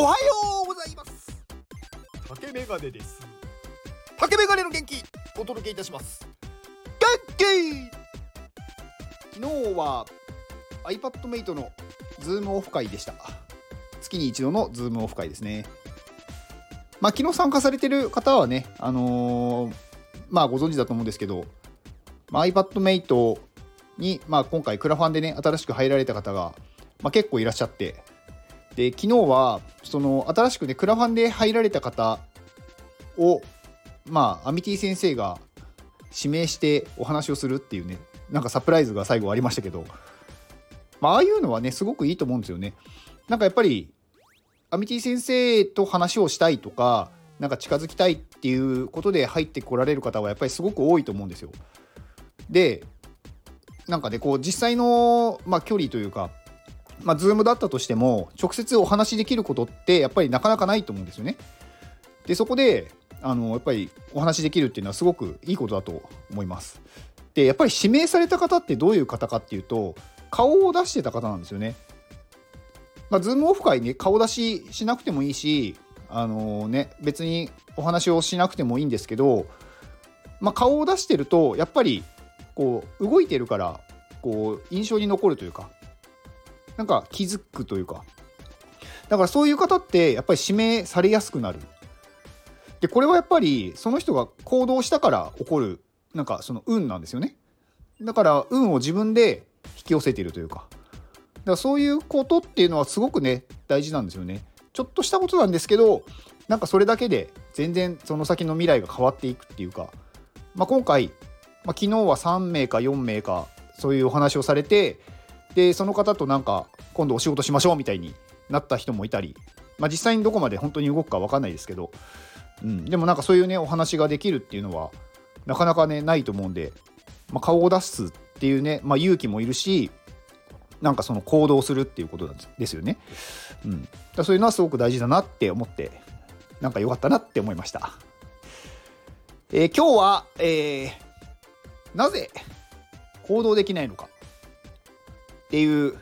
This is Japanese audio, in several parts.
おはようございます。竹メガネです。竹メガネの元気お届けいたします。元気!昨日は iPadMate のズームオフ会でした。月に一度のズームオフ会ですね。まあ昨日参加されてる方はねあのー、まあご存知だと思うんですけど、まあ、iPadMate に、まあ、今回クラファンでね新しく入られた方が、まあ、結構いらっしゃってで昨日はその新しくねクラファンで入られた方をまあアミティ先生が指名してお話をするっていうねなんかサプライズが最後ありましたけど、まあ、ああいうのはねすごくいいと思うんですよね。なんかやっぱりアミティ先生と話をしたいとかなんか近づきたいっていうことで入ってこられる方はやっぱりすごく多いと思うんですよ。でなんかねこう実際の、まあ、距離というかまあ、ズームだったとしても、直接お話しできることってやっぱりなかなかないと思うんですよね。で、そこで、あの、やっぱりお話しできるっていうのはすごくいいことだと思います。で、やっぱり指名された方ってどういう方かっていうと、顔を出してた方なんですよね。まあ、ズームオフ会ね、顔出ししなくてもいいし、あのね、別にお話をしなくてもいいんですけど、まあ、顔を出してると、やっぱり、こう、動いてるから、こう、印象に残るというか、なんか気づくというか。だからそういう方ってやっぱり指名されやすくなる。でこれはやっぱりその人が行動したから起こるなんかその運なんですよね。だから運を自分で引き寄せているというか。だからそういうことっていうのはすごくね大事なんですよね。ちょっとしたことなんですけどなんかそれだけで全然その先の未来が変わっていくっていうか、まあ、今回、まあ、昨日は3名か4名かそういうお話をされてでその方となんか今度お仕事しましょうみたいになった人もいたり、まあ、実際にどこまで本当に動くか分かんないですけど、うん、でもなんかそういうねお話ができるっていうのはなかなかねないと思うんで、まあ、顔を出すっていうね、まあ、勇気もいるしなんかその行動するっていうことですよね。うん、だそういうのはすごく大事だなって思ってなんか良かったなって思いました。えー、今日は、えー、なぜ行動できないのかっていう、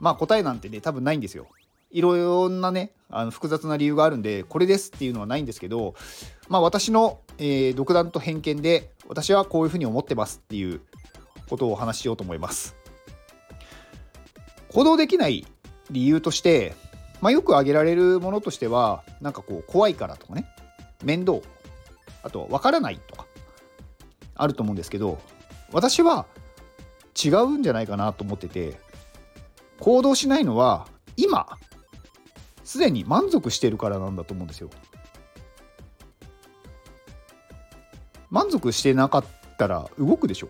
まあ答えなんてね、多分ないんですよ。いろんなね、あの複雑な理由があるんで、これですっていうのはないんですけど、まあ私の、えー、独断と偏見で、私はこういうふうに思ってますっていうことをお話ししようと思います。行動できない理由として、まあ、よく挙げられるものとしては、なんかこう、怖いからとかね、面倒、あと、わからないとか、あると思うんですけど、私は違うんじゃないかなと思ってて行動しないのは今すでに満足してるからなんだと思うんですよ。満足してなかったら動くでしょ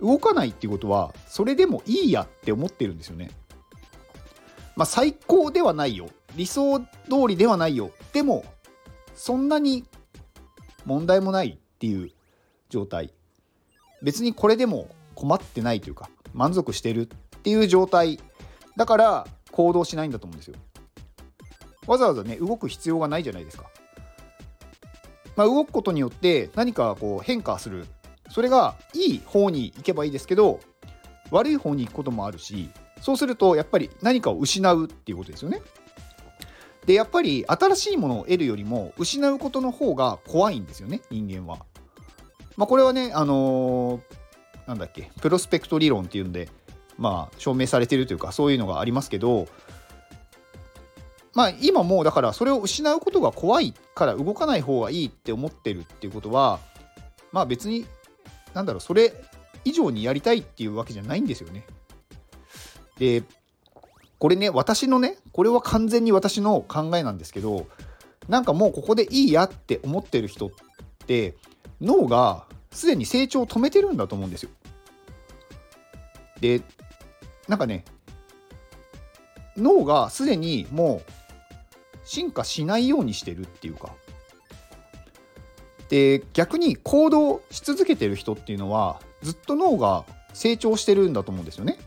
動かないっていうことはそれでもいいやって思ってるんですよね。まあ最高ではないよ理想通りではないよでもそんなに問題もないっていう状態別にこれでも困ってないというか満足してるっていう状態だから行動しないんだと思うんですよ。わざわざね動く必要がないじゃないですか、まあ、動くことによって何かこう変化する。それがいい方に行けばいいですけど悪い方に行くこともあるしそうするとやっぱり何かを失うっていうことですよね。でやっぱり新しいものを得るよりも失うことの方が怖いんですよね人間は。まあ、これはね、あのー、なんだっけプロスペクト理論っていうんでまあ証明されてるというかそういうのがありますけどまあ今もうだからそれを失うことが怖いから動かない方がいいって思ってるっていうことはまあ別になんだろうそれ以上にやりたいっていうわけじゃないんですよね。でこれね私のねこれは完全に私の考えなんですけどなんかもうここでいいやって思ってる人って脳がすでに成長を止めてるんだと思うんですよ。でなんかね脳がすでにもう進化しないようにしてるっていうか。で逆に行動し続けてる人っていうのはずっと脳が成長してるんだと思うんですよね。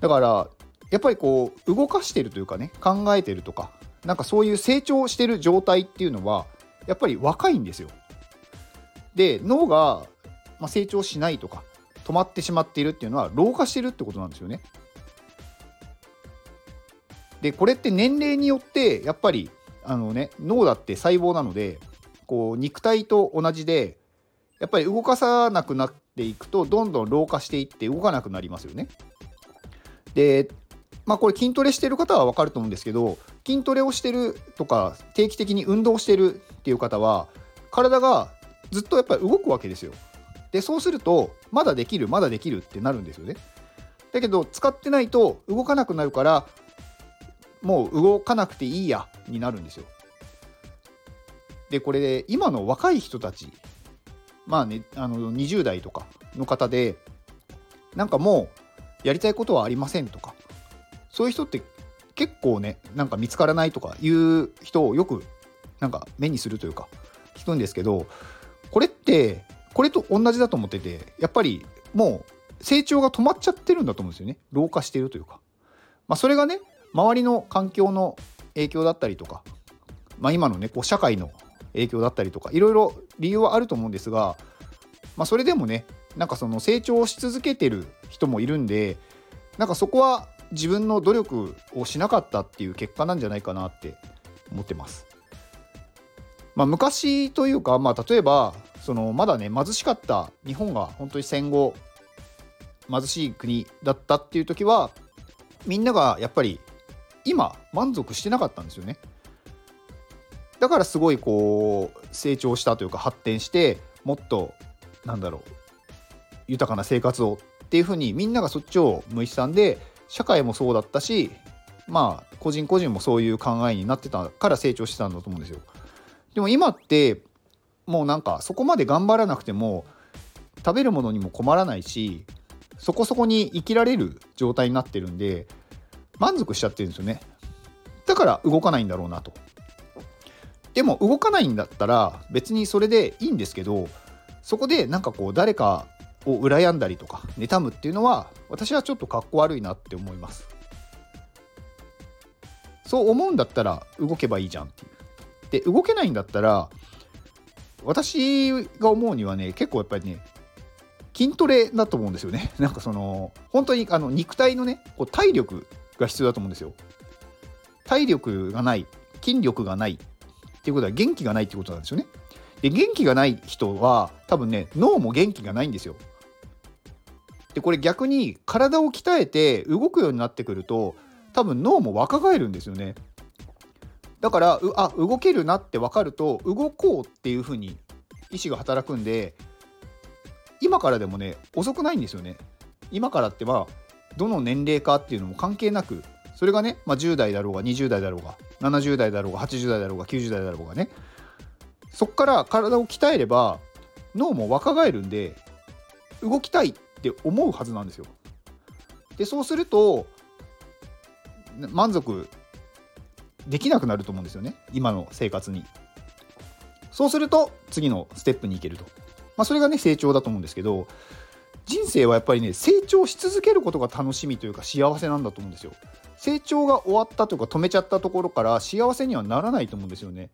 だからやっぱりこう動かしてるというかね考えてるとかなんかそういう成長してる状態っていうのはやっぱり若いんですよ。で脳が、成長しないとか止まってしまっているっていうのは老化してるってことなんですよね。でこれって年齢によってやっぱりあのね脳だって細胞なのでこう肉体と同じでやっぱり動かさなくなっていくとどんどん老化していって動かなくなりますよね。でまあこれ筋トレしてる方は分かると思うんですけど筋トレをしてるとか定期的に運動してるっていう方は体がずっとやっぱり動くわけですよ。でそうするとまだできるまだできるってなるんですよね。だけど使ってないと動かなくなるからもう動かなくていいやになるんですよ。でこれで今の若い人たちまあねあの20代とかの方でなんかもうやりたいことはありませんとかそういう人って結構ねなんか見つからないとかいう人をよくなんか目にするというか聞くんですけどこれってこれと同じだと思っててやっぱりもう成長が止まっちゃってるんだと思うんですよね老化しているというか、まあ、それがね周りの環境の影響だったりとか、まあ、今のねこう社会の影響だったりとかいろいろ理由はあると思うんですが、まあ、それでもねなんかその成長し続けてる人もいるんでなんかそこは自分の努力をしなかったっていう結果なんじゃないかなって思ってます。まあ、昔というか、まあ、例えばそのまだね貧しかった日本が本当に戦後貧しい国だったっていう時はみんながやっぱり今満足してなかったんですよね。だからすごいこう成長したというか発展してもっとなんだろう豊かな生活をっていうふうにみんながそっちを向いてたんで社会もそうだったしまあ個人個人もそういう考えになってたから成長してたんだと思うんですよ。でも今ってもうなんかそこまで頑張らなくても食べるものにも困らないしそこそこに生きられる状態になってるんで満足しちゃってるんですよね。だから動かないんだろうなと。でも動かないんだったら別にそれでいいんですけどそこでなんかこう誰かを羨んだりとか妬むっていうのは私はちょっとかっこ悪いなって思います。そう思うんだったら動けばいいじゃんっていう。で動けないんだったら私が思うにはね結構やっぱりね筋トレだと思うんですよね。なんかその本当にあの肉体のねこう体力が必要だと思うんですよ。体力がない筋力がないっていうことは元気がないってことなんですよね。で元気がない人は多分ね脳も元気がないんですよ。でこれ逆に体を鍛えて動くようになってくると多分脳も若返るんですよね。だからあ動けるなって分かると動こうっていうふうに意思が働くんで今からでもね遅くないんですよね今からってまあどの年齢かっていうのも関係なくそれがね、まあ、10代だろうが20代だろうが70代だろうが80代だろうが90代だろうがねそっから体を鍛えれば脳も若返るんで動きたいって思うはずなんですよ。でそうすると満足できなくなると思うんですよね今の生活に。そうすると次のステップに行けると。まあ、それがね成長だと思うんですけど人生はやっぱりね成長し続けることが楽しみというか幸せなんだと思うんですよ。成長が終わったというか止めちゃったところから幸せにはならないと思うんですよね。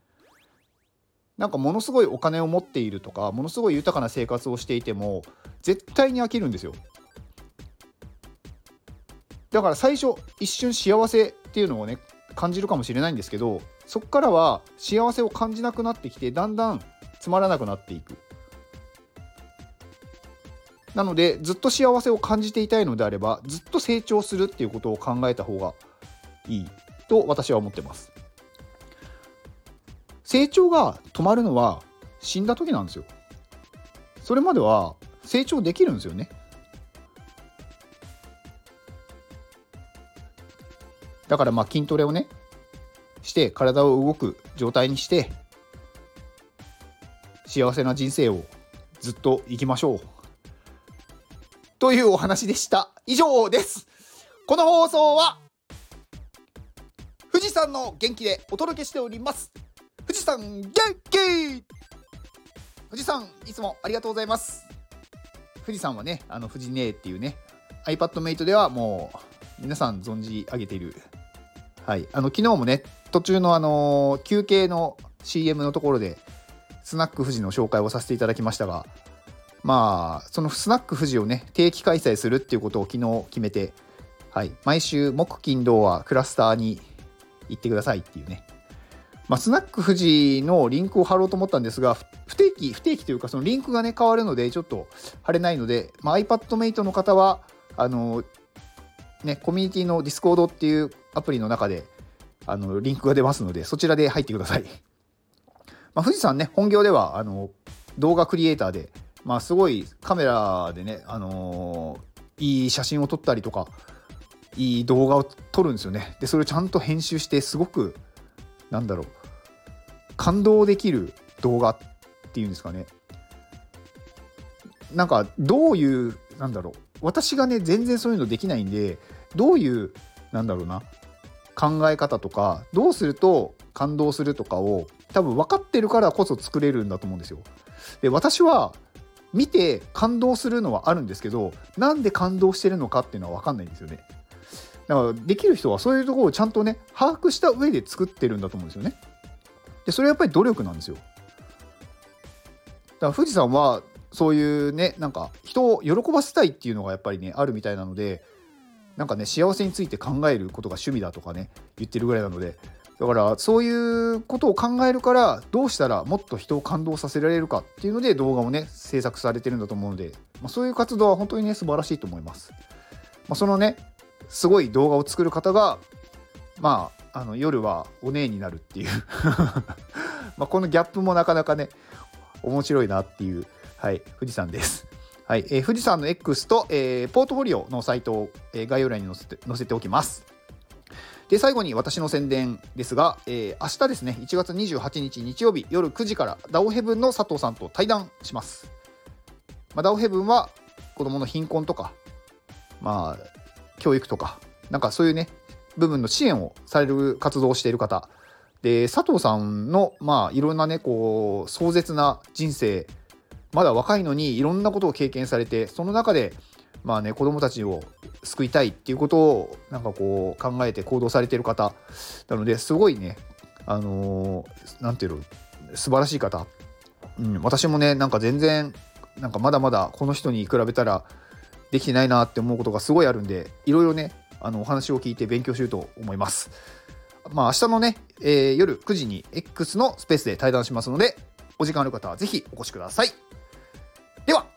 なんかものすごいお金を持っているとかものすごい豊かな生活をしていても絶対に飽きるんですよ。だから最初一瞬幸せっていうのをね感じるかもしれないんですけどそこからは幸せを感じなくなってきてだんだんつまらなくなっていく。なのでずっと幸せを感じていたいのであればずっと成長するっていうことを考えた方がいい。と私は思ってます。成長が止まるのは死んだ時なんですよ。それまでは成長できるんですよね。だからまあ筋トレをねして体を動く状態にして幸せな人生をずっと生きましょう。というお話でした。以上です。この放送は富士山の元気でお届けしております。富士山元気!富士山いつもありがとうございます。富士山はねあの富士姉っていうね iPadMate ではもう皆さん存じ上げている。はい、あの昨日もね途中のあの休憩の CM のところでスナック富士の紹介をさせていただきましたがまあそのスナック富士をね定期開催するっていうことを昨日決めて、はい、毎週木金土はクラスターに行ってくださいっていうね。まあ、スナック富士のリンクを貼ろうと思ったんですが、不定期、不定期というか、そのリンクがね、変わるので、ちょっと貼れないので、まあ、iPadMate の方は、あの、ね、コミュニティの Discord っていうアプリの中で、あの、リンクが出ますので、そちらで入ってください。まあ、富士山ね、本業では、あの、動画クリエイターで、まあ、すごいカメラでね、あのー、いい写真を撮ったりとか、いい動画を撮るんですよね。で、それをちゃんと編集して、すごく、なんだろう、感動できる動画っていうんですかね。なんか、どういう、なんだろう、私がね、全然そういうのできないんで、どういう、なんだろうな、考え方とか、どうすると感動するとかを、多分分かってるからこそ作れるんだと思うんですよ。で、私は、見て感動するのはあるんですけどなんで感動してるのかっていうのは分かんないんですよね。だからできる人はそういうところをちゃんとね把握した上で作ってるんだと思うんですよね。でそれはやっぱり努力なんですよ。だから富士山はそういうねなんか人を喜ばせたいっていうのがやっぱりねあるみたいなのでなんかね幸せについて考えることが趣味だとかね言ってるぐらいなのでだからそういうことを考えるからどうしたらもっと人を感動させられるかっていうので動画をね制作されてるんだと思うので、まあ、そういう活動は本当にね素晴らしいと思います。まあ、そのねすごい動画を作る方がまああの夜はお姉になるっていう まあこのギャップもなかなかね面白いなっていう、はい、富士山です。はいえー、富士山の X と、えー、ポートフォリオのサイトを、えー、概要欄に載せて載せておきます。で、最後に私の宣伝ですが、えー、明日ですね、1月28日日曜日夜9時からダオヘブンの佐藤さんと対談します。まあ、ダオヘブンは子供の貧困とか、まあ、教育とか、なんかそういうね、部分の支援をされる活動をしている方。で、佐藤さんの、まあ、いろんなね、こう、壮絶な人生、まだ若いのにいろんなことを経験されて、その中で、まあね、子供たちを救いたいっていうことをなんかこう考えて行動されてる方なのですごいねあの何、ー、て言うの素晴らしい方、うん、私もねなんか全然なんかまだまだこの人に比べたらできてないなって思うことがすごいあるんでいろいろねあのお話を聞いて勉強しようと思います。まあ明日のね、えー、夜9時に X のスペースで対談しますのでお時間ある方はぜひお越しください。